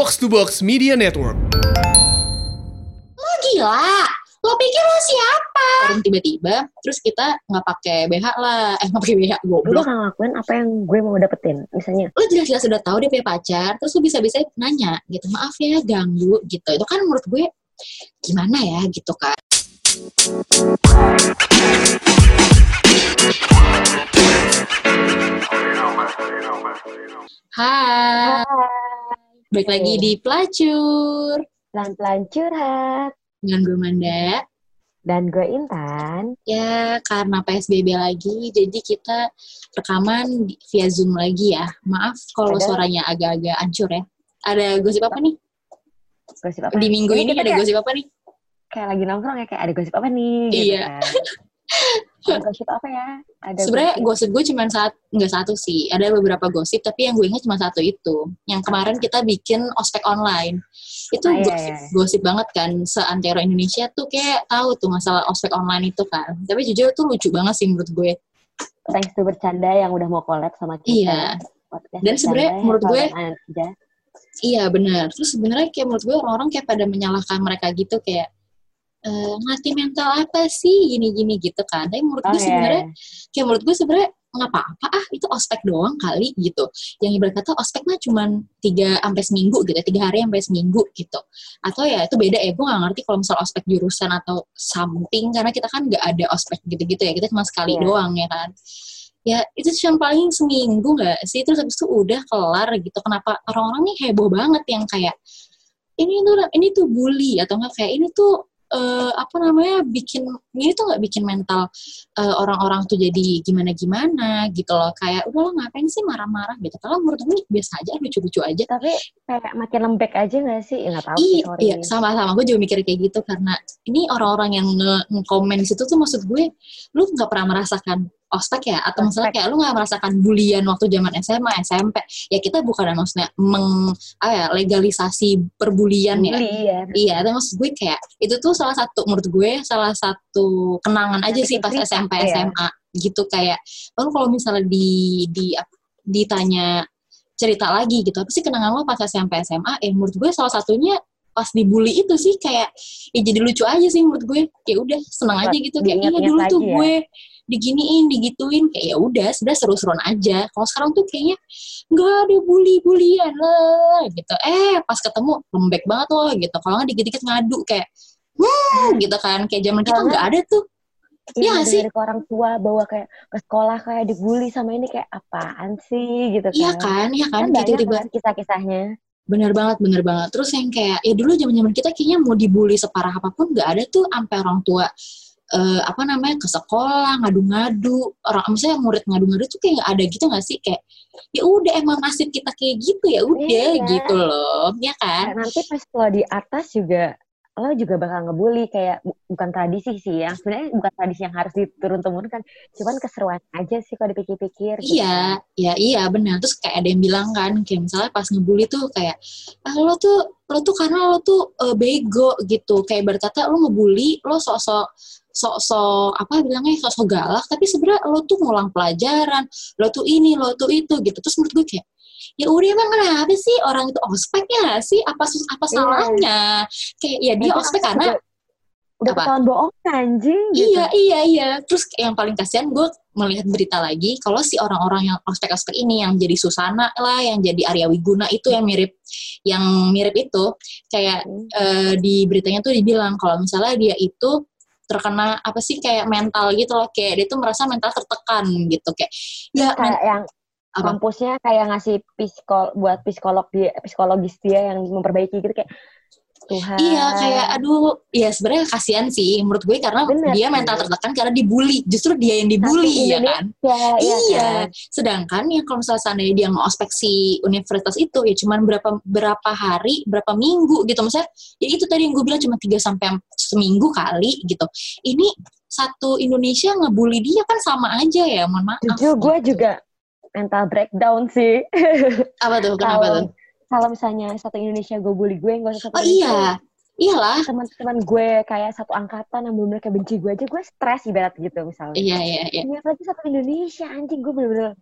Box to Box Media Network. Lo gila? Lo pikir lo siapa? Tiba-tiba, terus kita nggak pakai BH lah. Eh, nggak pakai BH, Lu goblok. bakal ngelakuin apa yang gue mau dapetin. Misalnya, Lo jelas-jelas udah tahu dia punya pacar, terus lo bisa-bisa nanya gitu, maaf ya ganggu gitu. Itu kan menurut gue gimana ya gitu kan. Hai, balik lagi di Pelacur pelan-pelan curhat. dengan gue Manda. Dan gue Intan. Ya, karena PSBB lagi, jadi kita rekaman via Zoom lagi ya. Maaf kalau Ada- suaranya agak-agak hancur ya. Ada gosip apa nih? Gosip apa? Di minggu ini kita ada kayak, gosip apa nih? kayak lagi nongkrong ya, kayak ada gosip apa nih? Gitu Iya. kan. Gosip apa ya? Ada Sebenarnya gosip. gosip gue cuma saat nggak satu sih. Ada beberapa gosip, tapi yang gue ingat cuma satu itu. Yang kemarin kita bikin ospek online. Itu Ah, iya, gosip, iya. gosip banget kan. Seantero Indonesia tuh kayak tahu tuh masalah ospek online itu kan. Tapi jujur tuh lucu banget sih menurut gue. Thanks to bercanda yang udah mau collab sama kita. Iya. Podcast Dan sebenarnya bercanda menurut gue- aja. Iya benar. Terus sebenarnya kayak menurut gue orang-orang kayak pada menyalahkan mereka gitu kayak eh ngelatih mental apa sih gini-gini gitu kan. Tapi menurut Oh, gue iya, sebenarnya iya. kayak menurut gue sebenarnya nggak apa-apa ah itu ospek doang kali gitu. Yang ibarat kata ospek mah cuman tiga sampai seminggu gitu, tiga hari sampai seminggu gitu. Atau ya itu beda ya, gue nggak ngerti kalau misal ospek jurusan atau something karena kita kan nggak ada ospek gitu-gitu ya, kita cuma sekali Iya. doang ya kan. Ya itu cuma paling seminggu nggak sih, terus habis itu udah kelar gitu. Kenapa orang-orang nih heboh banget yang kayak ini tuh ini tuh bully atau enggak kayak ini tuh eh, apa namanya bikin ini tuh nggak bikin mental eh, orang-orang tuh jadi gimana-gimana gitu loh. Kayak udah lo ngapain sih marah-marah? Gitu. Kalau menurut gue biasa aja lucu-lucu aja. Tapi kayak makin lembek aja gak sih? Ya, nggak tahu sih, Iya, iya sama-sama. Gue juga mikir kayak gitu karena ini orang-orang yang nge- nge-komen situ tuh maksud gue lu nggak pernah merasakan ospek ya atau misalnya kayak lu nggak merasakan bulian waktu zaman SMA SMP ya kita bukan maksudnya meng apa ya legalisasi perbulian ya ya. Iya, tapi maksud gue kayak itu tuh salah satu menurut gue salah satu kenangan aja sih pas SMP iya. SMA gitu kayak lalu kalau misalnya di di ditanya cerita lagi gitu apa sih kenangan lo pas SMP SMA eh menurut gue salah satunya pas dibully itu sih kayak ya jadi lucu aja sih menurut gue ya udah seneng aja gitu kayak iya dulu tuh ya. gue diginiin digituin kayak ya udah sudah seru-seruan aja. Kalau sekarang tuh kayaknya nggak ada bully-bulian lah gitu. Eh pas ketemu lembek banget loh gitu. Kalau nggak dikit-dikit ngadu kayak hmm gitu kan. Kayak zaman kita nggak ada tuh. Iya Iya nggak sih? dari orang tua bawa kayak ke sekolah kayak dibully sama ini kayak apaan sih? gitu kan. iya kan. iya kan Kan kayak banyak tiba-tiba kan kisah-kisahnya. bener banget bener banget. Terus yang kayak ya dulu zaman zaman kita kayaknya mau dibully separah apa pun nggak ada tuh sampai orang tua eh, apa namanya ke sekolah ngadu-ngadu orang misalnya murid ngadu-ngadu tuh kayak nggak ada gitu nggak sih kayak ya udah emang nasib kita kayak gitu ya udah Iya. gitu loh ya kan Kayak nanti pas lo di atas juga lo juga bakal ngebully kayak bu- bukan tradisi sih yang sebenarnya bukan tradisi yang harus diturun temurunkan cuman keseruan aja sih kalau dipikir-pikir gitu. Iya, ya iya benar. Terus kayak ada yang bilang kan, kayak misalnya pas ngebully tuh kayak, ah, lo tuh lo tuh karena lo tuh eh, bego gitu. Kayak berkata lo ngebully, lo sok-sok sok-sok apa bilangnya sok-sok galak, tapi sebenarnya lo tuh ngulang pelajaran, lo tuh ini, lo tuh itu gitu. Terus menurut gue kayak, ya udah emang kenapa sih orang itu ospek ya nggak sih? Apa sus- apa Iya. salahnya? Kayak ya dia Nanti ospek karena udah ketahuan bohong anjing gitu. Iya, iya, iya. Terus yang paling kasihan gue melihat berita lagi, kalau si orang-orang yang ospek-ospek ini yang jadi Susana lah, yang jadi Arya Wiguna itu yang mirip, yang mirip itu, kayak Hmm. eh, di beritanya tuh dibilang kalau misalnya dia itu terkena apa sih kayak mental gitu loh, kayak dia tuh merasa mental tertekan gitu, kayak ya kayak yang apa? kampusnya kayak ngasih psikol buat psikolog dia psikologis dia yang memperbaiki gitu kayak Tuhan. Iya kayak aduh ya sebenarnya kasihan sih menurut gue karena Bener dia mental tertekan karena dibully. Justru dia yang dibully Tapi ya kan? iya, iya kan? sedangkan yang kalau misalnya seandainya dia ngospek si universitas itu ya cuman berapa berapa hari berapa minggu gitu. Misalnya ya itu tadi yang gue bilang cuma 3 sampai seminggu kali gitu. Ini satu Indonesia ngebully dia kan sama aja ya mohon maaf jujur gue juga mental breakdown sih. Apa tuh? Kenapa tuh kalau misalnya satu Indonesia gue bully gue nggak usah satu oh Indonesia, iya. Iyalah. Teman-teman gue kayak satu angkatan yang bener-bener kayak benci gue aja gue stres ibarat gitu misalnya. Iya iya iya. Ini apalagi satu Indonesia anjing gue bener-bener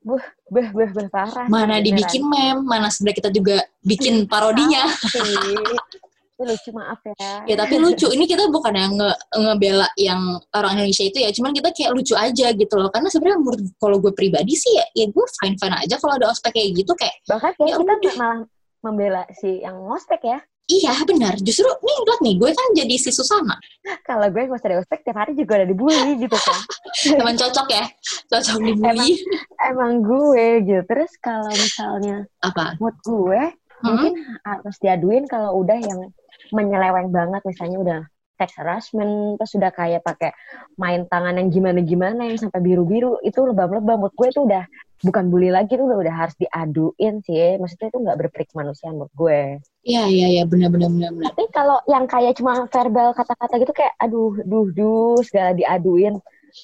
buh buh buh buh parah mana dibikin meme mana sebenarnya kita juga bikin parodinya. Sih. Itu lucu maaf ya. Ya tapi lucu. Ini kita bukan yang nge ngebela yang orang Indonesia itu ya. Cuman kita kayak lucu aja gitu loh. Karena sebenarnya menurut kalau gue pribadi sih ya, ya gue fine fine aja. Kalau ada ospek kayak gitu kayak bahkan Ya kita udah. malah membela si yang ngospek ya. Iya benar. Justru nih lihat nih gue kan jadi si Susana. Kalau gue nggak usah di ospek tiap hari juga udah dibully gitu kan. Teman cocok ya? Cocok dibully. Emang gue gitu. Terus kalau misalnya apa? mood gue Hmm? mungkin harus diaduin kalau udah yang menyeleweng banget misalnya udah text harassment terus udah kayak pakai main tangan yang gimana-gimana yang sampai biru-biru itu lebam-lebam. Mood gue itu udah bukan bully lagi itu udah, udah harus diaduin sih. Maksudnya itu nggak berperik manusia menurut gue. Iya iya iya benar benar benar. Tapi kalau yang kayak cuma verbal kata-kata gitu kayak aduh duh duh segala diaduin.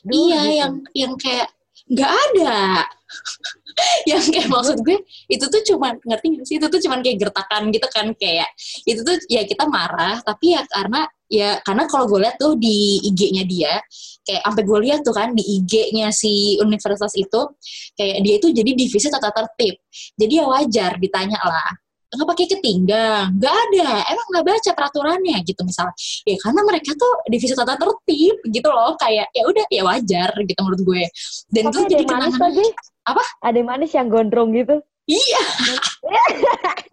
Duh, iya gitu. yang yang kayak nggak ada. Yang kayak maksud gue itu tuh cuman ngerti gak sih? Itu tuh cuman kayak gertakan gitu kan kayak itu tuh ya kita marah tapi ya karena ya karena kalau gue lihat tuh di IG-nya dia kayak sampai gue lihat tuh kan di IG-nya si universitas itu kayak dia itu jadi divisi tata tertib. Jadi ya wajar ditanya lah nggak pakai ketinggang nggak ada. Emang nggak baca peraturannya gitu misalnya ya karena mereka tuh divisi tata tertib gitu loh. Kayak ya udah ya wajar gitu menurut gue. Dan itu jadi kenangan lagi Apa? ada yang manis yang gondrong gitu? Iya.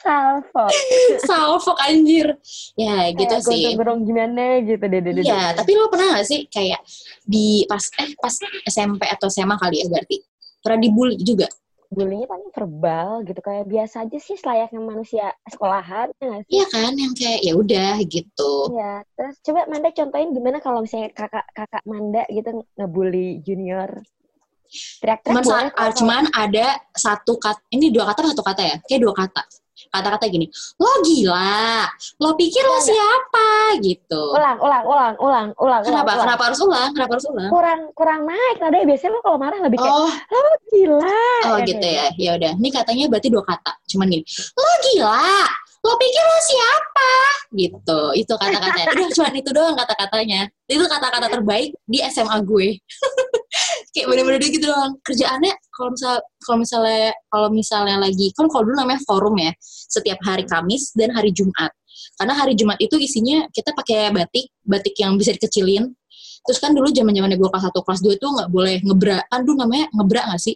Salvo salfok anjir. Ya gitu Kayak sih. gondrong gimana gitu. Deh deh iya tapi lo pernah gak sih kayak di pas eh pas SMP atau SMA kali ya berarti? Pernah dibully juga bullyingnya paling verbal gitu kayak biasa aja sih selayaknya manusia sekolahan ya nggak sih? iya kan yang kayak ya udah gitu Iya, terus coba Manda contohin gimana kalau misalnya kakak kakak Manda gitu ngebully junior. Teriak-teriak cuman boleh ah, cuman ada satu kata ini dua kata atau satu kata ya kayak dua kata kata-kata gini lo gila lo pikir lo Enggak, siapa gitu ulang ulang ulang ulang ulang kenapa ulang, kenapa harus ulang kenapa harus ulang kurang kurang naik nadanya biasanya lo kalau marah lebih kayak oh lo gila Oh Ya, gitu ya. Ya udah. Ini katanya berarti dua kata. Cuman gini. Lo gila. Lo pikir lo siapa? Gitu. Itu kata-katanya. Udah cuman itu doang kata-katanya. Itu kata-kata terbaik di SMA gue. Kayak bener-bener gitu doang. Kerjaannya kalau misal kalau misalnya kalau misalnya lagi kan kalau dulu namanya forum ya. Setiap hari Kamis dan hari Jumat. Karena hari Jumat itu isinya kita pakai batik, batik yang bisa dikecilin. Terus kan dulu zaman zamannya gue kelas 1, kelas 2 itu nggak boleh ngebra. Kan namanya ngebra nggak sih?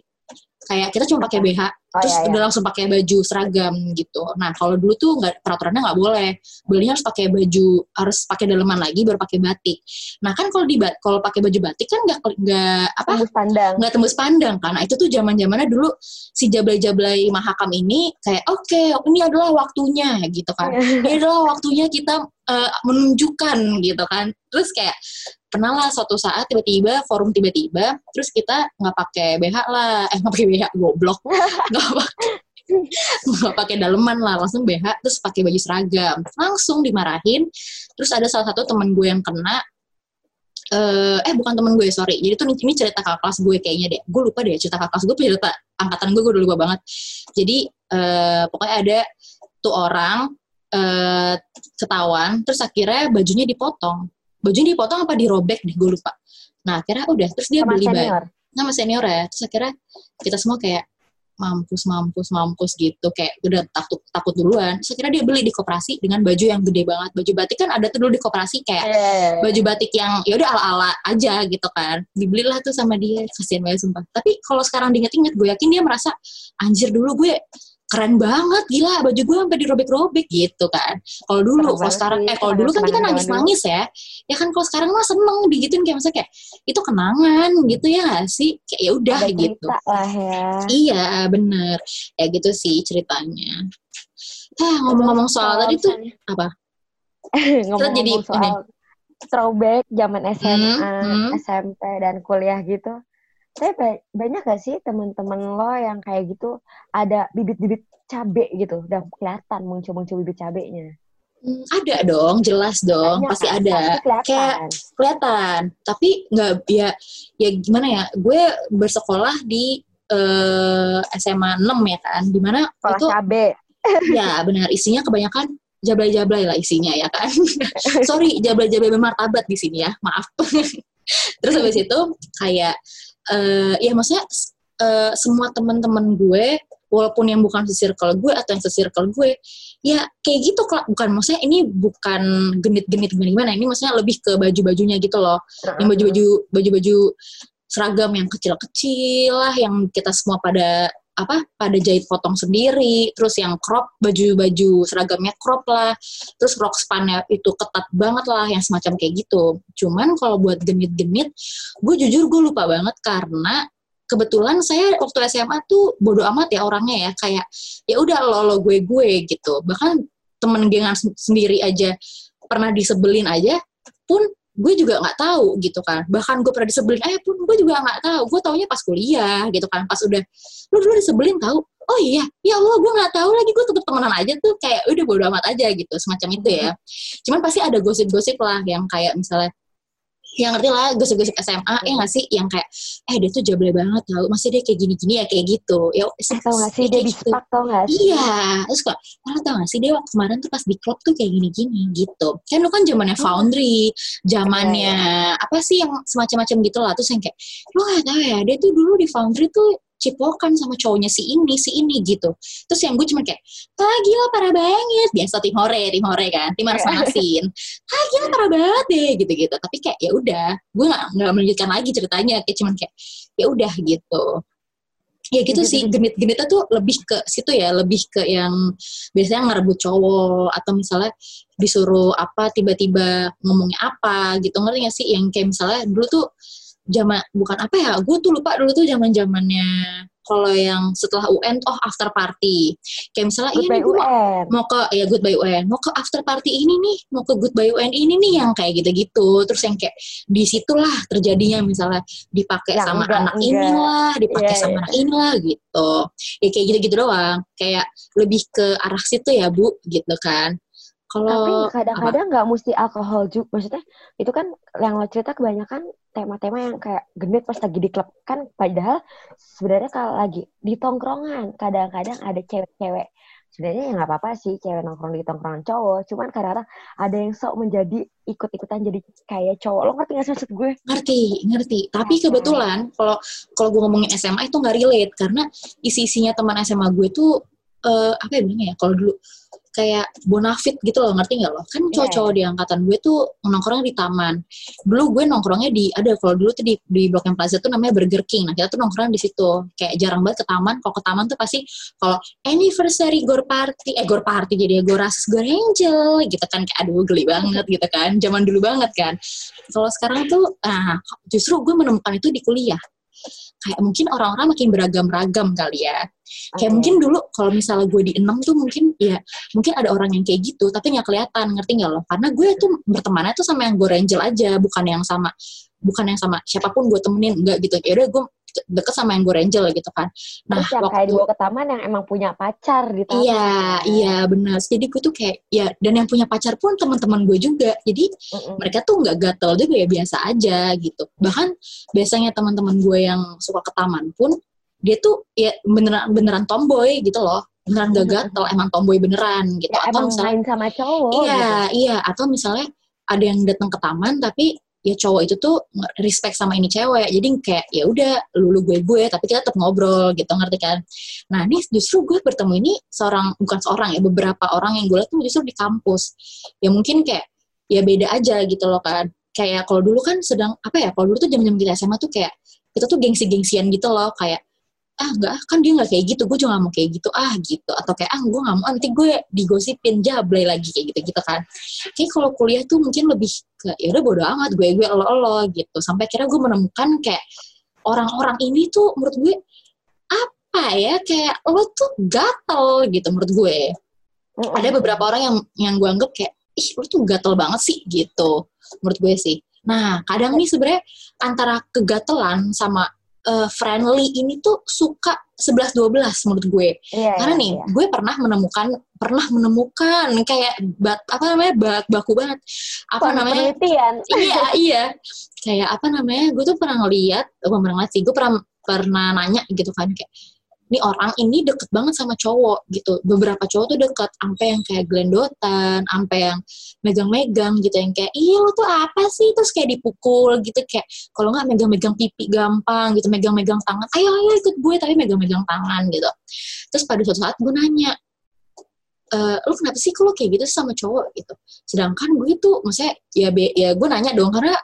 Kayak kita cuma pakai BH, Oh, terus iya, iya. udah langsung pakai baju seragam gitu. Nah kalau dulu tuh nggak peraturannya nggak boleh, belinya harus pakai baju, harus pakai daleman lagi baru pakai batik. Nah kan kalau di kalau pakai baju batik kan nggak nggak apa tembus pandang. nggak tembus pandang kan. Nah, itu tuh zaman zamannya dulu si jablay-jablay mahakam ini kayak oke ini adalah waktunya gitu kan. ini adalah waktunya kita eh, menunjukkan gitu kan. Terus kayak pernah lah suatu saat tiba-tiba forum tiba-tiba terus kita nggak pakai BH lah eh nggak pakai BH goblok nggak pakai nggak pakai daleman lah langsung BH terus pakai baju seragam. Langsung dimarahin terus ada salah satu teman gue yang kena. Eh eh bukan temen gue sorry. Jadi tuh ini cerita kakak kelas gue kayaknya deh. Gue lupa deh cerita kakak kelas gue cerita angkatan gue gue udah lupa banget. Jadi eh pokoknya ada tuh orang eh ketahuan terus akhirnya bajunya dipotong. Bajunya dipotong apa dirobek deh gue lupa. Nah akhirnya udah terus dia sama beli baju senior. sama senior ya. Terus akhirnya kita semua kayak mampus mampus mampus gitu kayak udah takut takut duluan. Terus akhirnya dia beli di koperasi dengan baju yang gede banget. Baju batik kan ada tuh dulu di koperasi kayak Iya. baju batik yang ya udah ala-ala aja gitu kan. Dibelilah tuh sama dia kasihan banget sumpah. Tapi kalau sekarang diinget-inget gue yakin dia merasa anjir dulu gue keren banget gila baju gue sampai dirobek-robek gitu kan. Kalau dulu kalau sekarang eh kalau dulu kan kita nangis-nangis ya. Ya kan kalau sekarang mah seneng digituin kayak misalnya kayak itu kenangan gitu ya gak sih? Kayak ya udah gitu. lah ya. iya bener. Ya gitu sih ceritanya. Ah ngomong-ngomong soal tadi tuh apa? Ngomong-ngomong jadi soal ini. throwback zaman SMA, Hmm, hmm. SMP dan kuliah gitu. Ba- banyak gak sih teman-teman lo yang kayak gitu ada bibit-bibit cabe gitu, udah kelihatan muncul-muncul bibit cabenya. Hmm, ada dong jelas dong Banyak pasti kan? ada Pasti kelihatan. kayak kelihatan tapi nggak ya ya gimana ya gue bersekolah di eh, SMA 6 ya kan di mana Sekolah itu cabe. ya benar isinya kebanyakan jablay-jablay lah isinya ya kan sorry jablay-jablay bermartabat di sini ya maaf terus habis itu kayak eh ya maksudnya uh, semua teman-teman gue walaupun yang bukan se-circle gue atau yang se-circle gue ya kayak gitu kok bukan maksudnya ini bukan genit-genit gimana ini maksudnya lebih ke baju-bajunya gitu loh. Yang baju-baju baju-baju seragam yang kecil-kecil lah yang kita semua pada apa pada jahit potong sendiri terus yang crop baju-baju seragamnya crop lah terus rok spannya itu ketat banget lah yang semacam kayak gitu. Cuman kalau buat genit-genit gue jujur gue lupa banget karena kebetulan saya waktu SMA tuh bodoh amat ya orangnya ya kayak ya udah lo lo gue gue gitu. Bahkan temen gengan sendiri aja pernah disebelin aja pun gue juga nggak tahu gitu kan. Bahkan gue pernah disebelin eh pun gue juga nggak tahu. Gue taunya pas kuliah gitu kan. Pas udah lu dulu disebelin tahu oh iya. Ya Allah gue nggak tahu lagi. Gue tetep temenan aja tuh kayak udah bodo amat aja gitu. Semacam itu ya. Cuman pasti ada gosip-gosip lah yang kayak misalnya yang ngerti lah gosip-gosip SMA ya nggak sih yang kayak eh dia tuh jablay banget tau masih dia kayak gini-gini ya kayak gitu ya tau gak sih dia di gitu. tau gak sih iya terus kok malah tau gak sih dia waktu kemarin tuh pas di klub tuh kayak gini-gini gitu kan lu kan zamannya oh. foundry zamannya yeah. apa sih yang semacam-macam gitu lah terus yang kayak lu gak tau ya dia tuh dulu di foundry tuh cipokan sama cowoknya si ini si ini gitu. Terus yang gue cuma kayak ah gila parah banget. Biasa tim hore tim hore kan tim harus manasin ah gila parah banget deh gitu gitu tapi kayak ya udah. Gue nggak nggak melanjutkan lagi ceritanya kayak cuman kayak ya udah gitu. Ya gitu sih genit-genitnya tuh lebih ke situ ya lebih ke yang biasanya ngerebut cowok atau misalnya disuruh apa tiba-tiba ngomongnya apa gitu. Ngerti gak sih? Yang kayak misalnya dulu tuh zaman bukan apa ya gue tuh lupa dulu tuh zaman zamannya kalau yang setelah UN oh after party. Kayak misalnya iya nih gue mau, mau ke ya goodbye UN mau ke after party ini nih mau ke goodbye UN ini nih yang kayak gitu-gitu. Terus yang kayak di situlah terjadinya misalnya dipakai sama enggak, anak enggak. inilah dipakai yeah, sama yeah. anak inilah gitu. Ya kayak gitu-gitu doang. Kayak lebih ke arah situ ya bu gitu kan kalau tapi kadang-kadang nggak mesti alkohol juga maksudnya itu kan yang lo cerita kebanyakan tema-tema yang kayak genit pas lagi di klub. Kan padahal sebenarnya kalau lagi di tongkrongan kadang-kadang ada cewek-cewek. Sebenarnya ya nggak apa-apa sih cewek nongkrong di tongkrongan cowok. Cuman kadang-kadang ada yang sok menjadi ikut-ikutan jadi kayak cowok. Lo ngerti gak sih maksud gue? Ngerti ngerti. Tapi kebetulan kalau kalau gue ngomongin SMA itu nggak relate. Karena isi-isinya teman SMA gue tuh uh, apa ya bilangnya ya? Kalau dulu kayak bonafit gitu loh ngerti nggak loh kan iya. cowok-cowok yeah. di angkatan gue tuh nongkrongnya di taman. Dulu gue nongkrongnya di ada kalau dulu tuh di di blok yang plaza tuh namanya Burger King. Nah kita tuh nongkrong di situ. Kayak jarang banget ke taman. Kalau ke taman tuh pasti kalau anniversary gore party eh gore party jadi ya gore rasis gore angel gitu kan. Kayak aduh geli banget gitu kan. Zaman dulu banget kan. Kalau sekarang tuh ah justru gue menemukan itu di kuliah kayak mungkin orang-orang makin beragam-ragam kali ya. Kayak okay. mungkin dulu kalau misalnya gue di enam tuh mungkin ya mungkin ada orang yang kayak gitu tapi nggak kelihatan ngerti nggak loh? Karena gue tuh bertemannya tuh sama yang gue angel aja bukan yang sama bukan yang sama siapa pun gue temenin enggak gitu. Ya udah gue deket sama yang gue Angel gitu kan. Nah, Terus yang waktu, kayak dibawa ke taman yang emang punya pacar di taman. Iya, iya benar. Jadi gue tuh kayak ya dan yang punya pacar pun teman-teman gue juga. Jadi mm -mm. mereka tuh nggak gatel juga ya biasa aja gitu. Bahkan biasanya teman-teman gue yang suka ke taman pun dia tuh ya beneran beneran tomboy gitu loh beneran gak gatel emang tomboy beneran gitu ya, atau emang misalnya main sama cowok iya gitu. iya atau misalnya ada yang datang ke taman tapi ya cowok itu tuh respect sama ini cewek. Jadi kayak ya udah lulu gue gue tapi kita tetap ngobrol gitu ngerti kan? Nah ini justru gue bertemu ini seorang bukan seorang ya beberapa orang yang gue lihat tuh justru di kampus. Ya mungkin kayak ya beda aja gitu loh kan? Kayak kalau dulu kan sedang apa ya kalau dulu tuh jam-jam kita SMA tuh kayak kita tuh gengsi-gengsian gitu loh kayak ah enggak kan dia nggak kayak gitu. Gue juga gak mau kayak gitu. Ah gitu. Atau kayak ah gue gak mau. Nanti gue digosipin jablay lagi. Kayak gitu gitu kan. Kayak kalau kuliah tuh mungkin lebih ke ya udah bodo amat. Gue gue lo lo gitu. Sampai kira gue menemukan kayak orang-orang ini tuh menurut gue apa ya kayak lo tuh gatel gitu menurut gue. Ada beberapa orang yang yang gue anggap kayak ih lo tuh gatel banget sih gitu menurut gue sih. Nah kadang nih sebenarnya antara kegatelan sama uh, friendly ini tuh suka 11-12 menurut gue. Yeah, Karena nih, yeah. gue pernah menemukan pernah menemukan kayak bat, apa namanya bak baku banget. Apa Pernah namanya? Penelitian. Iya, iya. Kayak apa namanya? Gue tuh pernah ngeliat, gue pernah ngeliat sih, gue pernah pernah nanya gitu kan kayak nih orang ini deket banget sama cowok gitu. Beberapa cowok tuh deket sampai yang kayak glendotan sampai yang megang-megang gitu yang kayak iya lo tuh apa sih? Terus kayak dipukul gitu kayak kalau nggak megang-megang pipi gampang gitu megang-megang tangan. Ayo ayo ikut gue tapi megang-megang tangan gitu. Terus pada suatu saat gue nanya e, lu kenapa sih kalau kayak gitu sama cowok? gitu. Sedangkan gue tuh maksudnya ya be, ya gue nanya dong karena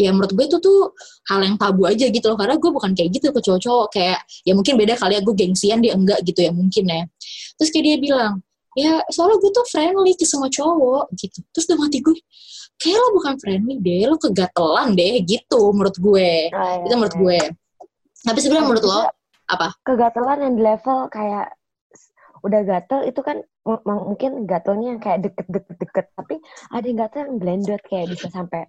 ya menurut gue itu tuh hal yang tabu aja gitu loh karena gue bukan kayak gitu ke cowok-cowok. Kayak ya mungkin beda kali ya gue gengsian dia enggak gitu ya mungkin ya. Terus kayak dia bilang ya soalnya gue tuh friendly ke semua cowok gitu. Terus udah mati gue kayak lo bukan friendly deh lo kegatelan deh gitu menurut gue. Oh, iya, itu menurut iya. gue. Tapi sebenarnya menurut lo apa? kegatelan yang di level kayak udah gatel itu kan mungkin gatelnya yang kayak deket-deket-deket tapi ada yang gatel yang blended kayak bisa sampai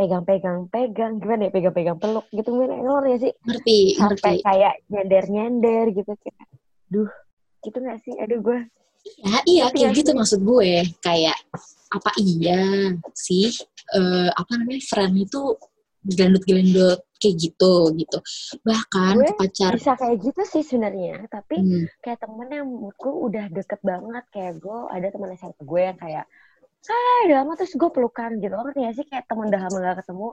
pegang-pegang pegang. Gimana ya pegang-pegang peluk gitu gimana? Ngelor ya sih? Ngerti sampai ngerti. kayak nyender-nyender gitu kayak duh gitu gak sih? Aduh gue ya iya Tapi kayak gitu sih. maksud gue. Kayak apa iya sih uh, apa namanya friend itu gelendut-gelendut kayak gitu gitu. Bahkan gue pacar bisa kayak gitu sih sebenarnya tapi hmm. kayak temen yang menurutku udah deket banget. Kayak gue ada teman SMP gue yang kayak ah udah lama terus gue pelukan gitu ngerti gak sih kayak temen udah lama gak ketemu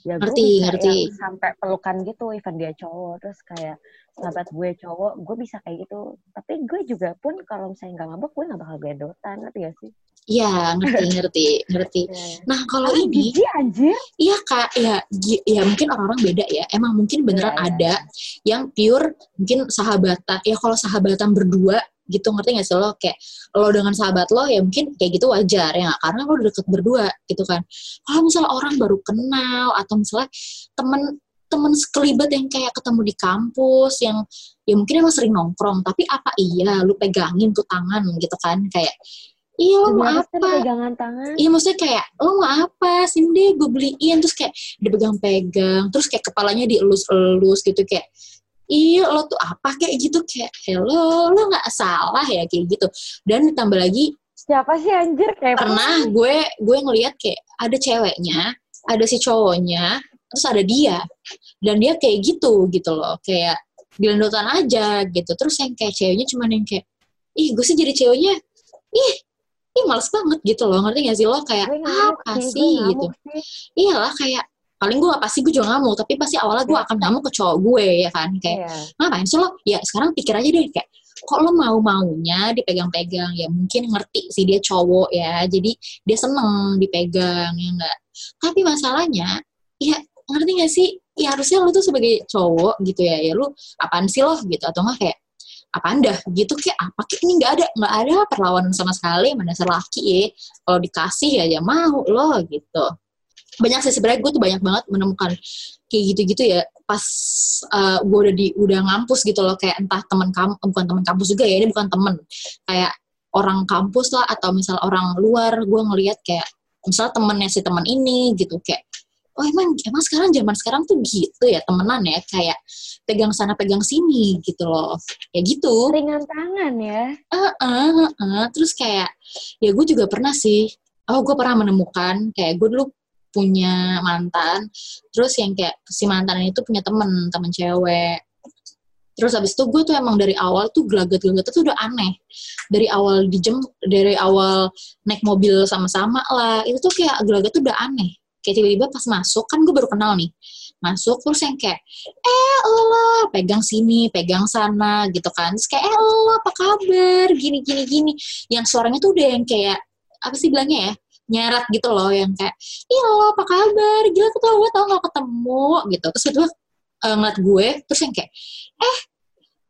ya gue ngerti, ngerti. sampai pelukan gitu even dia cowok terus kayak sahabat gue cowok gue bisa kayak gitu tapi gue juga pun kalau misalnya nggak mabok gue nggak bakal gedotan ngerti gak sih Iya, ngerti, ngerti, ngerti. Iya. Nah, kalau ini, gigi, anjir. iya kak, ya, ya mungkin orang-orang beda ya. Emang mungkin beneran ya, ya. ada yang pure, mungkin sahabatan. Ya kalau sahabatan berdua, gitu ngerti gak sih lo kayak lo dengan sahabat lo ya mungkin kayak gitu wajar ya karena lo deket berdua gitu kan kalau misalnya orang baru kenal atau misalnya temen temen sekelibat yang kayak ketemu di kampus yang ya mungkin emang sering nongkrong tapi apa iya lu pegangin tuh tangan gitu kan kayak Iya lo mau apa? Pegangan tangan. Iya maksudnya kayak lo mau apa? Sini deh gue beliin terus kayak dipegang-pegang terus kayak kepalanya dielus-elus gitu kayak iya lo tuh apa? Kayak gitu kayak hello lo nggak salah ya? Kayak gitu. Dan ditambah lagi siapa sih anjir? Kayak pernah apa? gue gue ngelihat kayak ada ceweknya ada si cowoknya terus ada dia. Dan dia kayak gitu gitu loh. Kayak gelendotan aja gitu. Terus yang kayak ceweknya cuma yang kayak ih gue sih jadi ceweknya. Ih ih males banget gitu loh. Ngerti gak sih lo? Kayak apa sih? gitu. iyalah kayak paling gue pasti gue juga ngamuk tapi pasti awalnya gue iya. akan ngamuk ke cowok gue ya kan? Kayak yeah. ngapain sih lo? Ya sekarang pikir aja deh kayak kok lo mau maunya dipegang-pegang? Ya mungkin ngerti sih dia cowok ya. Jadi dia seneng dipegang ya enggak tapi masalahnya ya ngerti gak sih? Ya harusnya lo tuh sebagai cowok gitu ya ya lo apaan sih lo? Gitu. Atau enggak kayak apa anda gitu kayak apa kayak ini nggak ada? Nggak ada perlawanan sama sekali mana laki ya. Kalau dikasih ya ya mau lo gitu banyak sih sebenarnya gue tuh banyak banget menemukan kayak gitu-gitu ya pas uh, gue udah di udah ngampus gitu loh kayak entah teman kamu bukan teman kampus juga ya ini bukan temen kayak orang kampus lah atau misal orang luar gue ngelihat kayak misal temennya si teman ini gitu kayak oh emang emang sekarang zaman sekarang tuh gitu ya temenan ya kayak pegang sana pegang sini gitu loh. Ya gitu. Ringan tangan ya. Uh, uh, uh, uh. terus kayak ya gue juga pernah sih oh gue pernah menemukan kayak gue dulu punya mantan terus yang kayak si mantan itu punya temen temen cewek. Terus habis itu gue tuh emang dari awal tuh gelagat-gelagat tuh udah aneh. Dari awal dijem dari awal naik mobil sama-sama lah itu tuh kayak gelagat tuh udah aneh. Kayak tiba-tiba pas masuk kan gue baru kenal nih. Masuk terus yang kayak eh lo pegang sini pegang sana gitu kan. Terus kayak eh lo apa kabar? Gini gini gini. Yang suaranya tuh udah yang kayak apa sih bilangnya ya nyarat gitu loh yang kayak iya lo apa kabar? Gila ketemu gue tau gak ketemu gitu. Terus itu uh, ngeliat gue terus yang kayak eh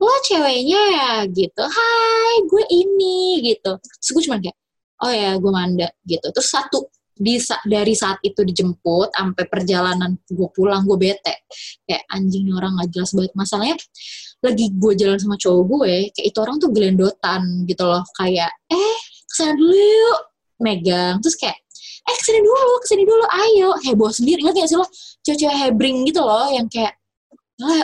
lo ceweknya ya? Gitu hai gue ini gitu. Terus gue cuma kayak oh ya gue manda gitu. Terus satu di dari saat itu dijemput sampai perjalanan gue pulang gue bete. Kayak anjing orang gak jelas banget. Masalahnya lagi gue jalan sama cowok gue kayak itu orang tuh gelendotan gitu loh. Kayak eh ke sana dulu yuk megang terus kayak eh ke sini dulu ke sini dulu ayo. Heboh sendiri nggak sih lo? Cewek-cewek hebring gitu loh yang kayak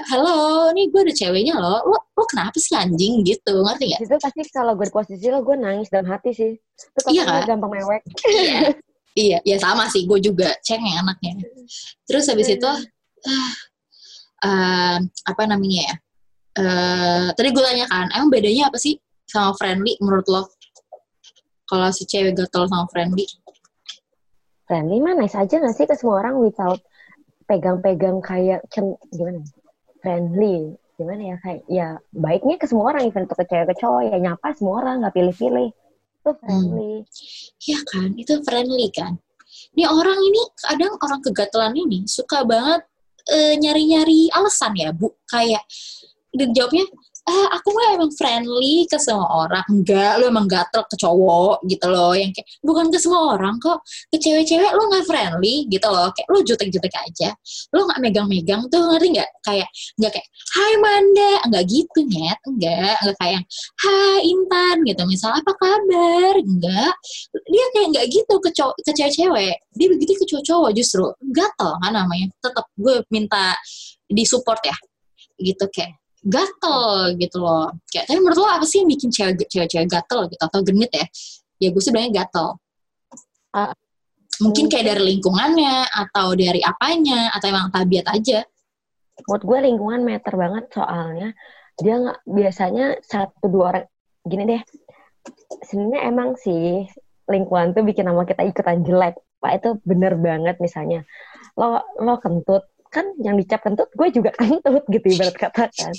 halo nih gue ada ceweknya lo lo lo kenapa sih anjing? Gitu ngerti gak? itu pasti kalau gue di posisi lo gue nangis dalam hati sih. Itu iya kan? gampang mewek. Iya. Iya ya sama sih gue juga cengeng anaknya. Terus habis itu uh, uh, apa namanya ya uh, tadi gue tanya kan, emang bedanya apa sih sama friendly menurut lo? Kalau si cewek gatel sama friendly? Friendly mah nice aja gak sih ke semua orang without pegang-pegang kayak gimana? Friendly, gimana ya? Kayak ya baiknya ke semua orang even untuk ke cewek ke cowok ya nyapa semua orang nggak pilih-pilih. Itu friendly. Hmm. ya kan? Itu friendly kan? Ini orang ini kadang orang kegatelan ini suka banget uh, nyari-nyari alasan ya bu. Kayak dan jawabnya eh aku mah emang friendly ke semua orang. Enggak lu emang gatel ke cowok gitu loh yang kayak bukan ke semua orang kok ke cewek-cewek lu nggak friendly gitu loh. Kayak lu jutek-jutek aja. Lu nggak megang-megang tuh ngerti nggak? Kayak nggak kayak Hai Manda. Nggak gitu nyet. Enggak nggak kayak Hai Intan gitu. Misal apa kabar? Enggak dia kayak nggak gitu ke cowok ke cewek-cewek. Dia begitu ke cowok-cowok justru. Gatel kan namanya. Tetap gue minta di support ya. Gitu kayak gatel gitu loh. Kayak, tapi menurut lo apa sih yang bikin cewek-cewek gatel gitu atau genit ya? Ya gue sih bilangnya gatel. Uh, mungkin kayak dari lingkungannya atau dari apanya atau emang tabiat aja. Menurut gue lingkungan meter banget soalnya dia nggak biasanya satu dua orang gini deh. Sebenarnya emang sih lingkungan tuh bikin nama kita ikutan jelek. Pak itu bener banget misalnya lo lo kentut kan yang dicap kentut gue juga kentut gitu ibarat kata kan.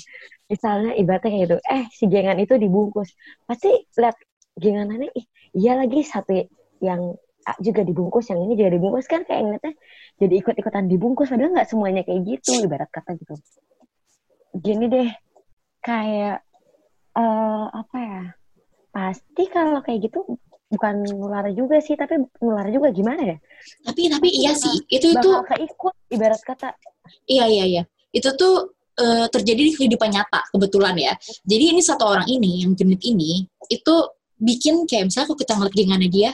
Misalnya ibaratnya kayak gitu. Eh si gengan itu dibungkus. Pasti lihat genganannya ih iya lagi satu yang juga dibungkus yang ini juga dibungkus kan kayak ngeliatnya jadi ikut-ikutan dibungkus padahal nggak semuanya kayak gitu ibarat kata gitu. Gini deh kayak uh, apa ya pasti kalau kayak gitu bukan nular juga sih tapi nular juga gimana ya? Tapi tapi iya sih itu itu keikut ibarat kata. Iya iya iya. Itu tuh uh, terjadi di kehidupan nyata kebetulan ya. Jadi ini satu orang ini yang genit ini itu bikin kayak misalnya kalau kita ngeliat gengannya dia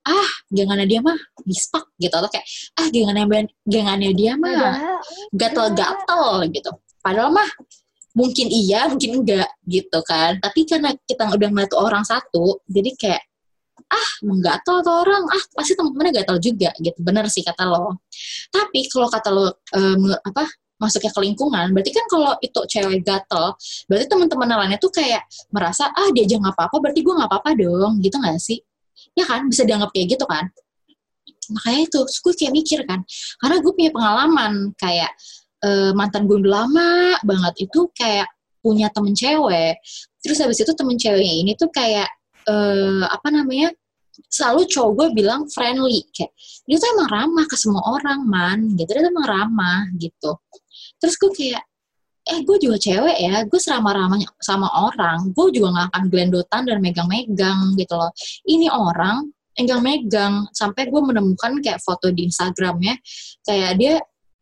ah gengannya dia mah bispak gitu. Atau kayak ah gengannya gengannya dia mah gatel-gatel gitu. Padahal mah mungkin iya mungkin enggak gitu kan. Tapi karena kita udah ngeliat orang satu jadi kayak ah menggatal atau orang. Ah pasti teman-temannya gatal juga gitu. Bener sih kata lo. Tapi kalau kata lo um, apa masuknya ke lingkungan berarti kan kalau itu cewek gatel berarti teman-teman lainnya tuh kayak merasa ah dia aja nggak apa-apa berarti gue nggak apa-apa dong gitu nggak sih? Ya kan? Bisa dianggap kayak gitu kan? Makanya itu gue kayak mikir kan karena gue punya pengalaman kayak uh, mantan gue lama banget itu kayak punya temen cewek terus habis itu temen ceweknya ini tuh kayak uh, apa namanya selalu cowok gue bilang friendly kayak dia tuh emang ramah ke semua orang man. Gitu dia tuh emang ramah gitu. Terus gue kayak eh gue juga cewek ya gue seramah ramahnya sama orang gue juga gak akan gelendotan dan megang-megang gitu loh. Ini orang megang-megang sampai gue menemukan kayak foto di Instagramnya kayak dia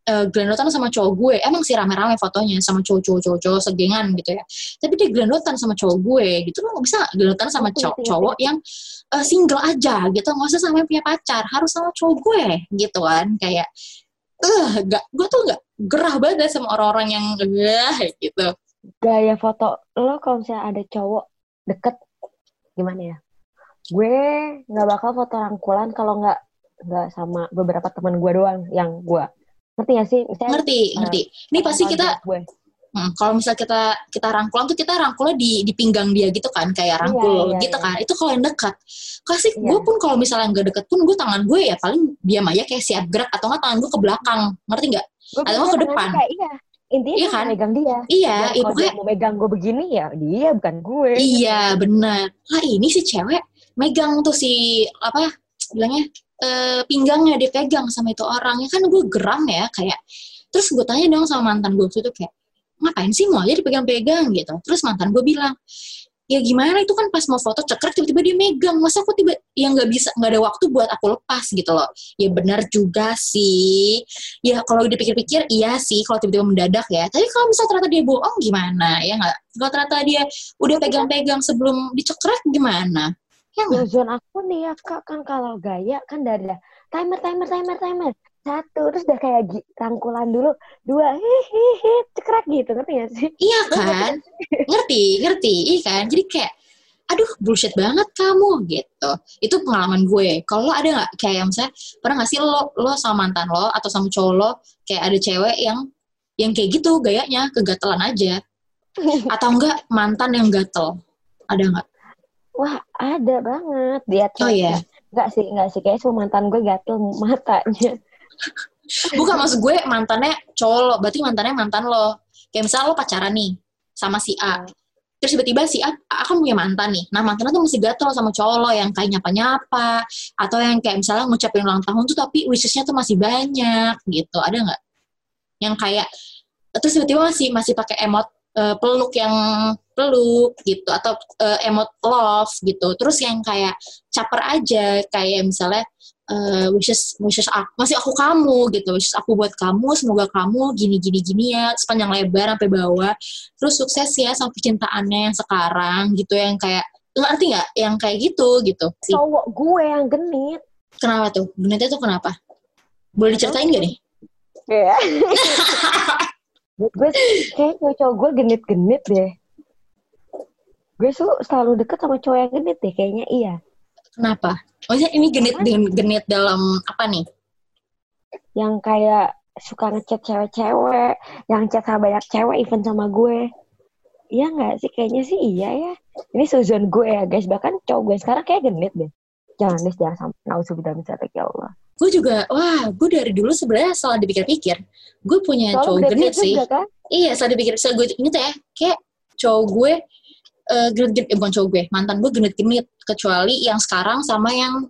uh, gelendotan sama cowok gue. Emang sih rame-rame fotonya sama cowok-cowok cowok segengan gitu ya. Tapi dia gelendotan sama cowok gue gitu. Lo bisa gelendotan sama cowok, cowok yang uh, single aja gitu. Nggak usah sampai punya pacar. Harus sama cowok gue gitu kan. Kayak eh uh, gak gue tuh gak gerah banget sama orang-orang yang uh, gitu. Gaya foto lo kalau misalnya ada cowok deket gimana ya? Gue nggak bakal foto rangkulan kalau nggak nggak sama beberapa teman gue doang yang gue ngerti gak sih? Misalnya, ngerti uh, ngerti. ini pasti kita Hmm, kalau misal kita kita rangkulan tuh kita rangkulnya di di pinggang dia gitu kan kayak iya, rangkul iya, gitu iya. kan. Itu kalau yang dekat. Kasih iya. gue pun kalau misalnya nggak deket pun gue tangan gue ya paling diam aja kayak siap gerak atau nggak tangan gue ke belakang. Ngerti nggak? Atau nggak ke depan. kayak, iya intinya iya kan? megang dia. Iya ya, kalau dia mau megang gue begini ya dia bukan gue. Iya benar lah ini si cewek megang tuh si apa bilangnya uh, pinggangnya dipegang sama itu orang ya kan gue geram ya kayak terus gue tanya dong sama mantan gue itu kayak ngapain sih mau aja dipegang-pegang? gitu. Terus mantan gue bilang ya gimana? Itu kan pas mau foto cekrek tiba-tiba dia megang. Masa aku tiba yang nggak bisa nggak ada waktu buat aku lepas gitu loh. Ya benar juga sih. Ya kalau dipikir-pikir iya sih kalau tiba-tiba mendadak ya. Tapi kalau misalnya ternyata dia bohong gimana? Ya nggak? Kalau ternyata dia udah pegang-pegang sebelum dicekrek gimana ya zone aku nih ya kak kan kalau gaya kan dari timer timer timer timer. Satu terus udah kayak rangkulan dulu. Dua hihihi cekrek gitu ngerti gak sih? Iya kan? ngerti ngerti. Iya kan? Jadi kayak aduh bullshit banget kamu gitu. Itu pengalaman gue. Kalau ada nggak kayak yang misalnya pernah nggak sih lo lo sama mantan lo atau sama cowok lo kayak ada cewek yang yang kayak gitu gayanya kegatelan aja. Atau enggak mantan yang gatel? Ada enggak? Wah, ada banget. Dia Oh iya. Enggak sih, enggak sih. Kayaknya mantan gue gatel matanya. Bukan maksud gue mantannya cowok lo, berarti mantannya mantan lo. Kayak misalnya lo pacaran nih sama si A. Terus tiba-tiba si A, A kan punya mantan nih. Nah mantannya tuh masih gatel sama cowok lo yang kayak nyapa-nyapa. Atau yang kayak misalnya ngucapin ulang tahun tuh tapi wishes-nya tuh masih banyak gitu. Ada nggak? Yang kayak, terus tiba-tiba masih masih pakai emot eh, peluk yang peluk gitu. Atau eh, emot love gitu. Terus yang kayak caper aja. Kayak misalnya eh, wishes wishes aku masih aku kamu gitu wishes aku buat kamu semoga kamu gini gini gini ya sepanjang lebar sampai bawah terus sukses ya sama percintaannya yang sekarang gitu yang kayak ngerti nggak yang kayak gitu gitu Cowok gue yang genit. kenapa tuh genitnya tuh kenapa boleh diceritain gak nih Iya. Menurut gue kayak cowok gue genit-genit deh. Gue tuh selalu deket sama cowok yang genit deh, kayaknya iya. kenapa maksudnya ini genit gen- genit dalam apa nih Yang kayak suka ngechat cewek-cewek, yang chat sama banyak cewek, even sama gue. Iya nggak sih? Kayaknya sih iya ya. Ini suzon gue ya guys, bahkan cowok gue sekarang kayak genit deh. Jangan deh, jangan sampai. Nauzubillah min dzalik, ya Allah. gue juga wah gue dari dulu sebenarnya setelah dipikir-pikir gue punya Soalnya cowok genit genit sih juga kan? Iya, setelah dipikir, setelah gue inget ya, kayak cowok gue, eh genit-genit, eh, bukan cowok gue, mantan gue genit-genit, kecuali yang sekarang sama yang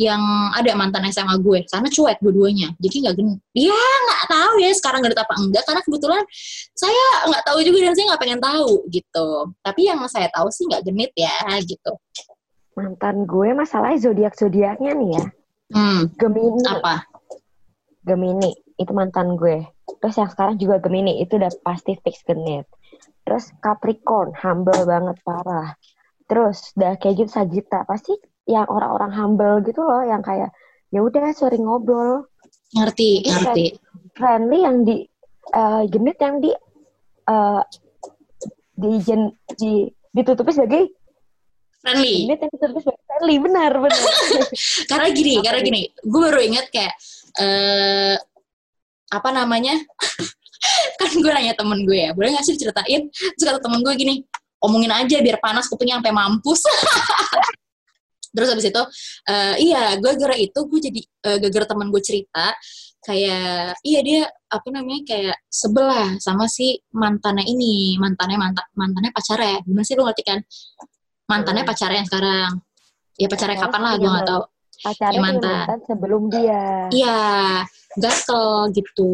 yang ada mantan SMA gue, karena cuek dua-duanya, jadi nggak genit. Ya nggak tahu ya sekarang genit apa enggak, karena kebetulan saya nggak tahu juga dan saya nggak pengen tahu gitu. Tapi yang saya tahu sih nggak genit ya gitu. Mantan gue masalahnya zodiak-zodiaknya nih ya. Hmm, Gemini. apa? Gemini itu mantan gue. Terus yang sekarang juga Gemini itu udah pasti fix genit. Terus Capricorn humble banget parah. Terus udah kayak gitu Sagitta pasti yang orang-orang humble gitu loh yang kayak ya udah sering ngobrol Ngerti, Itu ngerti. friendly yang di eh, genit yang di eh, di, jen, di ditutupi sebagai Friendly. genit yang ditutupi sebagai friendly benar benar karena gini, karena gini, gue baru inget kayak eh apa namanya? kan gue nanya temen gue ya, boleh gak sih diceritain? Terus kata temen gue gini, omongin aja biar panas kupingnya sampai mampus. Terus habis itu, eh, iya, gue gara itu gue jadi eh, gara-gara temen gue cerita kayak iya dia apa namanya kayak sebelah sama si mantannya ini mantannya mantan mantannya pacarnya gimana sih lu ngerti kan mantannya Hmm. pacarnya yang sekarang ya pacarnya Pacarnya kapan lah gue nggak tahu pacarnya Ya, mantan. mantan sebelum dia Iya, gatel gitu.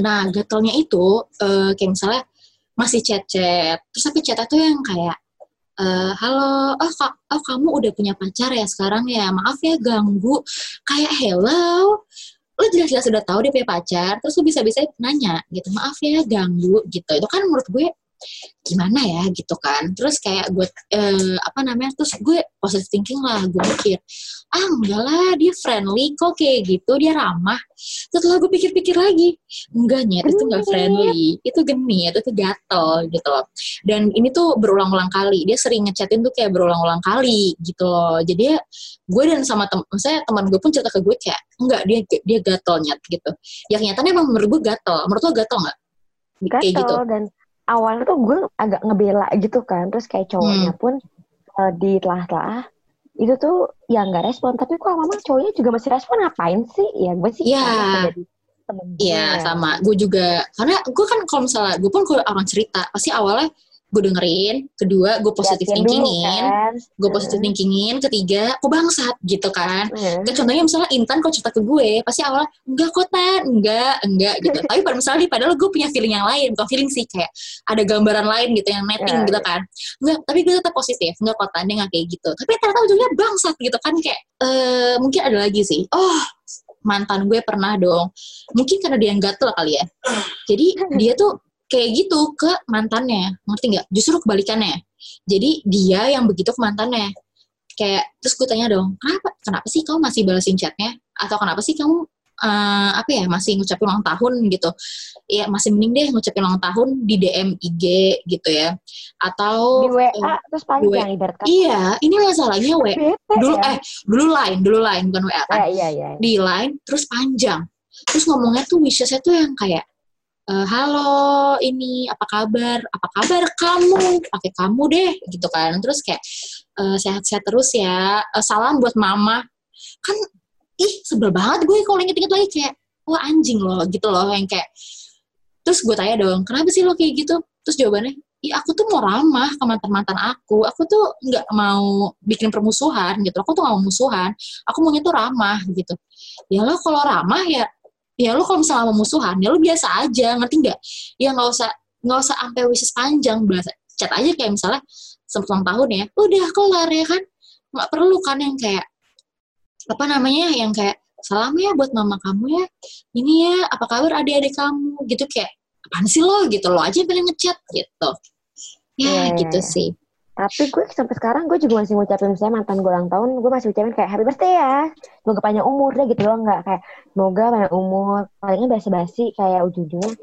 Nah, gatelnya itu eh, kayak misalnya masih chat-chat. Terus tapi chatnya tuh yang kayak eh, halo, oh, ka- oh kamu udah punya pacar ya sekarang ya? Maaf ya ganggu. Kayak hello, lu jelas-jelas udah tahu dia punya pacar, terus lu bisa-bisa nanya gitu, maaf ya ganggu gitu. Itu kan menurut gue gimana ya gitu kan. Terus kayak gue eh, apa namanya terus gue positive thinking lah gue mikir ah enggak lah dia friendly kok kayak gitu dia ramah. Setelah gue pikir-pikir lagi enggak nyet itu enggak friendly itu genit itu gatel gitu loh. Dan ini tuh berulang-ulang kali dia sering ngechatin tuh kayak berulang-ulang kali gitu loh. Jadi ya gue dan sama tem saya teman gue pun cerita ke gue kayak enggak dia dia gatel nyet gitu. Ya kenyataannya emang menurut gue gatel. Menurut lo gatel nggak? Kayak gitu. Gatel dan awalnya tuh gue agak ngebela gitu kan terus kayak cowoknya Hmm. pun eh, di telah-telah itu tuh ya nggak respon tapi kok lama cowoknya juga masih respon ngapain sih ya gue sih Iya. jadi temen gue Iya ya. sama, gue juga karena gue kan kalau misalnya gue pun kalau orang cerita pasti awalnya gue dengerin, kedua gue positive dulu thinkingin, kan gue positive thinkingin, ketiga kok bangsat gitu kan. Heeh. Kayak contohnya misalnya Intan kalau cerita ke gue pasti awalnya enggak kok Tan, enggak, enggak gitu. Tapi pada misalnya padahal gue punya feeling yang lain, bukan feeling sih kayak ada gambaran lain gitu yang netting Ya, gitu kan. Enggak, tapi gue tetap positif, enggak kok Tan, enggak kayak gitu. Tapi ternyata ujungnya bangsat gitu kan kayak eh mungkin ada lagi sih. Oh, mantan gue pernah dong. Mungkin karena dia yang gatel kali ya. Jadi dia tuh kayak gitu ke mantannya, ngerti nggak? Justru kebalikannya. Jadi dia yang begitu ke mantannya. Kayak terus gue tanya dong, kenapa? Kenapa sih kamu masih balesin chatnya? Atau kenapa sih kamu eh, apa ya masih ngucapin ulang tahun gitu? Ya masih mending deh ngucapin ulang tahun di DM IG gitu ya. Atau di WA eh, terus panjang ibarat kata iya, ini masalahnya W. bete Dulu ya. eh dulu line, dulu line bukan WA kan Ya, iya iya di line terus panjang terus ngomongnya tuh wishesnya tuh yang kayak uh, halo ini apa kabar? Apa kabar kamu? Pakai kamu deh gitu kan. Terus kayak uh, sehat-sehat terus ya. Uh, salam buat mama. Kan ih sebel banget gue kalau inget-inget lagi kayak wah anjing loh gitu loh yang kayak terus gue tanya dong kenapa sih lo kayak gitu? Terus jawabannya ya aku tuh mau ramah ke mantan-mantan aku. Aku tuh nggak mau bikin permusuhan gitu. Aku tuh gak mau musuhan. Aku maunya tuh ramah gitu. Ya lo kalau ramah ya ya lo kalau misalnya mau musuhan ya lo biasa aja ngerti nggak? Ya nggak usah nggak usah sampai wishes panjang biasa chat aja kayak misalnya ulang tahun ya udah kelar ya kan? Nggak perlu kan yang kayak apa namanya yang kayak salam ya buat mama kamu ya ini ya apa kabar adik-adik kamu? Gitu kayak apaan sih lo? Gitu lo aja pengen ngechat gitu. Ya yeah. gitu sih tapi gue sampai sekarang gue juga masih ngucapin misalnya mantan gue ulang tahun gue masih ucapin kayak happy birthday ya. Semoga panjang umur deh gitu loh nggak kayak semoga panjang umur. Palingnya basi-basi kayak ujung-ujungnya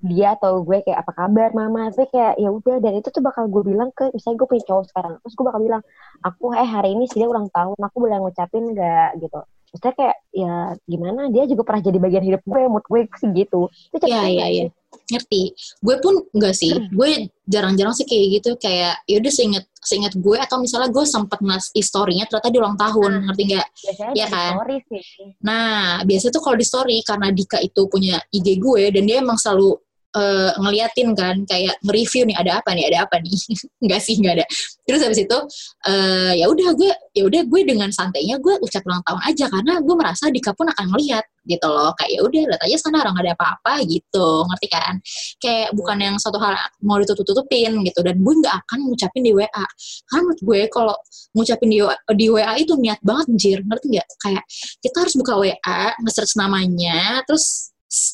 dia atau gue kayak apa kabar mama? Tapi kayak ya udah. Dan itu tuh bakal gue bilang ke misalnya gue punya cowok sekarang terus gue bakal bilang aku eh hari ini sih dia ulang tahun aku boleh ngucapin nggak? Gitu. Maksudnya kayak ya gimana? Dia juga pernah jadi bagian hidup gue mood gue sih gitu. Itu iya iya iya ngerti. Gue pun enggak sih. Hmm. gue jarang-jarang sih kayak gitu. Kayak yaudah seinget seinget gue atau misalnya gue sempet ngas historinya ternyata di ulang tahun. Nah, ngerti nggak? Ya kan? sih. nah biasa tuh kalau di story karena Dika itu punya IG gue dan dia emang selalu uh, ngeliatin kan kayak nge-review nih ada apa nih ada apa nih? Nggak sih nggak ada. Terus habis itu uh, ya udah gue ya udah gue dengan santainya gue ucap ulang tahun aja karena gue merasa Dika pun akan ngeliat gitu loh. Kayak ya udah lihat aja sana orang ada apa-apa gitu. Ngerti kan? Kayak bukan yang satu hal mau ditutup-tutupin gitu. Dan gue nggak akan ngucapin di WA karena menurut gue kalau ngucapin di, di WA itu niat banget jir ngerti nggak? Kayak kita harus buka WA nge-search namanya terus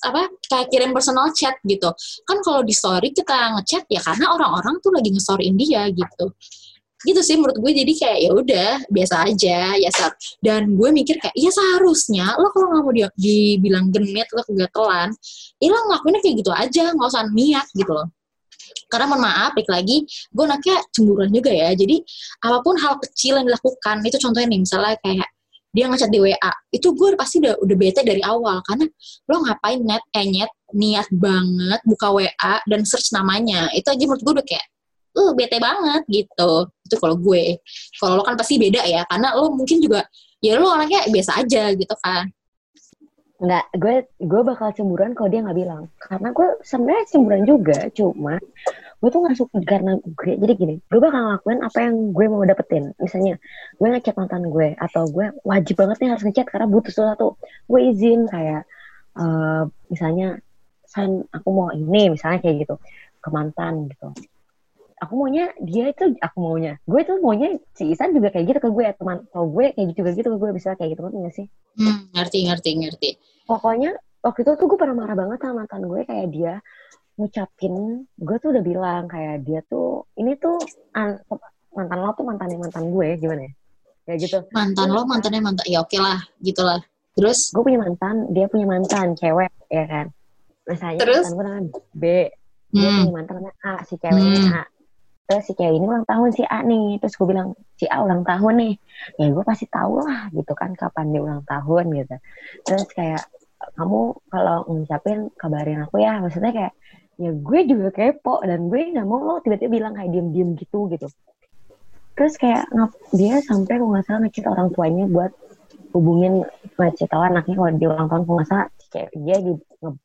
apa kayak kirim personal chat gitu. Kan kalau di story kita ngechat ya karena orang-orang tuh lagi nge-storyin dia gitu. Gitu sih menurut gue jadi kayak ya udah biasa aja ya sar dan gue mikir kayak ya seharusnya lo kalau nggak mau dia dibilang genit lo kegatelan ya lo ngelakuinnya kayak gitu aja nggak usah niat gitu loh. Karena mohon maaf, balik lagi, gue anaknya cemburuan juga ya. Jadi, apa pun hal kecil yang dilakukan, itu contohnya nih, misalnya kayak dia ngechat di WA itu gue pasti udah udah bete dari awal. Karena lo ngapain net enyet eh, niat banget buka WA dan search namanya. Itu aja menurut gue udah kayak uh bete banget gitu. Itu kalau gue. Kalau lo kan pasti beda ya. Karena lo mungkin juga ya lo orangnya biasa aja gitu kan. Enggak, gue gue bakal cemburuan kalau dia nggak bilang. Karena gue sebenarnya cemburuan juga, cuma gue tuh gak suka karena gue jadi gini gue bakal ngelakuin apa yang gue mau dapetin. Misalnya gue ngechat mantan gue atau gue wajib banget nih harus ngechat karena butuh sesuatu. Gue izin kayak uh, misalnya san aku mau ini misalnya kayak gitu ke mantan gitu. Aku maunya dia itu aku maunya gue tuh maunya si Isan juga kayak gitu ke gue teman atau gue kayak gitu juga gitu ke gue bisa kayak gitu ngerti gak sih? Hmm, ngerti ngerti ngerti. Pokoknya waktu itu tuh gue pernah marah banget sama mantan gue kayak dia ngucapin gue tuh udah bilang kayak dia tuh ini tuh an, mantan lo tuh mantannya mantan gue gimana ya? Ya gitu. Mantan lo mantannya mantan ya oke lah gitulah. Terus? Gue punya mantan dia punya mantan cewek ya kan? Misalnya terus? mantan gue namanya B dia hmm. punya mantan namanya A si ceweknya hmm. A. Terus si cewek ini ulang tahun si A nih terus gue bilang si A ulang tahun nih. Ya gue pasti tahu lah gitu kan kapan dia ulang tahun gitu. Terus kayak kamu kalau ngucapin kabarin aku ya. Maksudnya kayak ya gue juga kepo dan gue nggak mau lo tiba-tiba bilang kayak diem-diem gitu gitu. Terus kayak dia sampai kalau nggak salah ngechat orang tuanya buat hubungin ngechat tahu anaknya kalau di ulang tahun kalau nggak salah kayak dia di,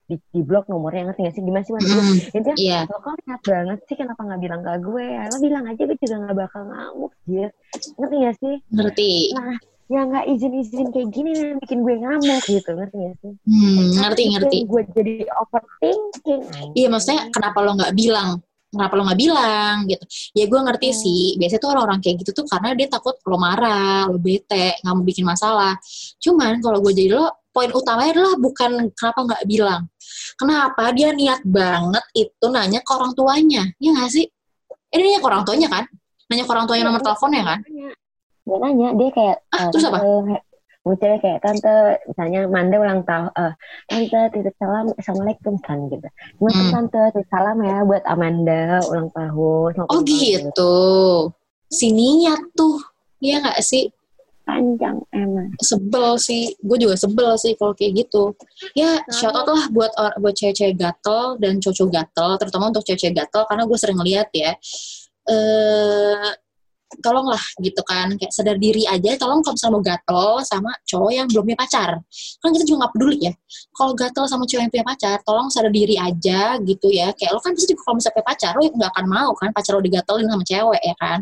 di, di blok nomornya ngerti gak sih? Gimana sih mas? Mm, intinya yeah. lo kok niat banget sih kenapa nggak bilang ke gue? Ya lo bilang aja gue juga nggak bakal ngamuk jir. Ngerti gak sih? Ngerti. Nah ya nggak izin-izin kayak gini nih bikin gue ngamuk gitu ngerti gak sih? Hmm, ngerti ngerti. Gue jadi overthinking. Iya maksudnya kenapa lo nggak bilang? Kenapa lo nggak bilang gitu? Ya gue ngerti hmm. sih. Biasanya tuh orang-orang kayak gitu tuh karena dia takut lo marah, lo bete, nggak mau bikin masalah. Cuman kalau gue jadi lo, poin utamanya adalah bukan kenapa nggak bilang. Kenapa dia niat banget itu nanya ke orang tuanya? Ya nggak sih? Ini nanya ke orang tuanya kan? Nanya ke orang tuanya nomor teleponnya kan? Dia nanya dia kayak ah, uh, terus apa? Muncul kayak tante misalnya Manda ulang tahun uh, tante titip salam assalamualaikum kan gitu. Hmm. tante titip salam ya buat Amanda ulang tahun oh gitu. Sininya tuh Iya gak sih? Panjang emang. sebel sih. Gue juga sebel sih kalau kayak gitu. Ya shout out lah buat or- buat cewek-cewek gatel dan cowok gatel terutama untuk cewek-cewek gatel karena gue sering lihat ya eh tolonglah gitu kan. Kayak sadar diri aja tolong kalau misalnya mau gatel sama cowok yang belum punya pacar. Kan kita juga nggak peduli ya. Kalau gatel sama cowok yang punya pacar tolong sadar diri aja gitu ya. Kayak lo kan pasti kalau misalnya punya pacar lo nggak akan mau kan pacar lo digatelin sama cewek ya kan?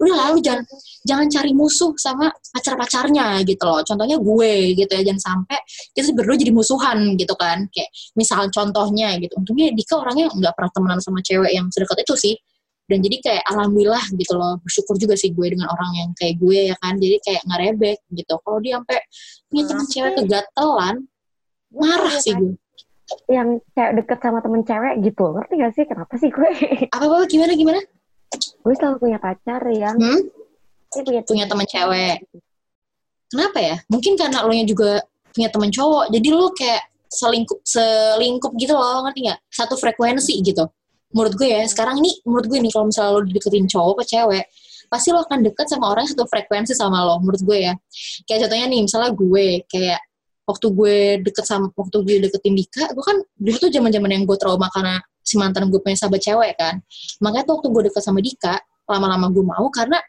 Udah lalu jangan jangan cari musuh sama pacar-pacarnya gitu loh. Contohnya gue gitu ya jangan sampai kita berdua jadi musuhan gitu kan. Kayak misal contohnya gitu. Untungnya Dika orangnya nggak pernah temenan sama cewek yang sedekat itu sih dan jadi kayak alhamdulillah gitu loh bersyukur juga sih gue dengan orang yang kayak gue ya kan. Jadi kayak ngerebek gitu. Kalau dia sampai punya temen Nah, cewek kegatelan marah sih gue. Yang kayak deket sama temen cewek gitu. Ngerti gak sih kenapa sih gue? apa apa gimana gimana? Gue selalu punya pacar yang hmm? punya, Punya temen cewek. kenapa ya? Mungkin karena lo nya juga punya temen cowok. Jadi lo kayak selingkup selingkup gitu loh. Ngerti nggak satu frekuensi gitu menurut gue ya sekarang ini menurut gue nih kalau misalnya lo deketin cowok ke cewek pasti lo akan deket sama orang yang satu frekuensi sama lo menurut gue ya. Kayak contohnya nih misalnya gue kayak waktu gue deket sama waktu gue deketin Dika gue kan dulu tuh zaman zaman yang gue trauma karena si mantan gue punya sahabat cewek kan. Makanya tuh waktu gue deket sama Dika lama-lama gue mau karena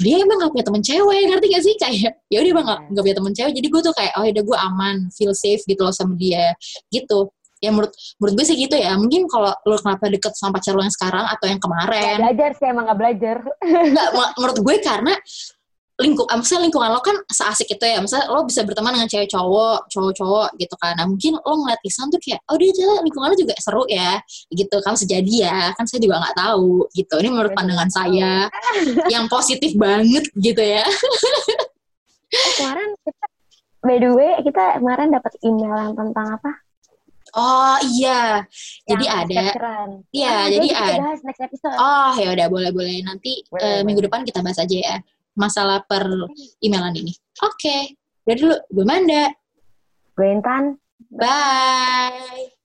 dia emang gak punya temen cewek ngerti gak sih? Kayak ya udah emang gak, gak punya temen cewek jadi gue tuh kayak oh udah gue aman feel safe gitu loh sama dia gitu ya menurut menurut gue sih gitu ya mungkin kalau lo kenapa deket sama pacar lo yang sekarang atau yang Gak kemarin belajar sih emang gak belajar. Enggak, m- menurut gue karena lingkup, ah, misalnya lingkungan lo kan seasik itu ya, misalnya lo bisa berteman dengan cewek cowok, cowok-cowok gitu kan. Nah mungkin lo ngeliat Isan tuh kayak, oh dia jalan lingkungan lo juga seru ya, gitu. Kamu sejadi ya, kan saya juga nggak tahu gitu. Ini menurut pandangan saya yang positif banget gitu ya. Eh, kemarin kita, by the way, kita kemarin dapat email yang tentang apa? Oh iya, jadi Yang ada. capturean. Iya, Ah, jadi ada. bahas next episode. Oh ya udah boleh boleh nanti Boleh, eh, boleh. minggu depan kita bahas aja ya masalah per emailan ini. Oke, udah dulu, gue Manda. Gue Intan. Bye.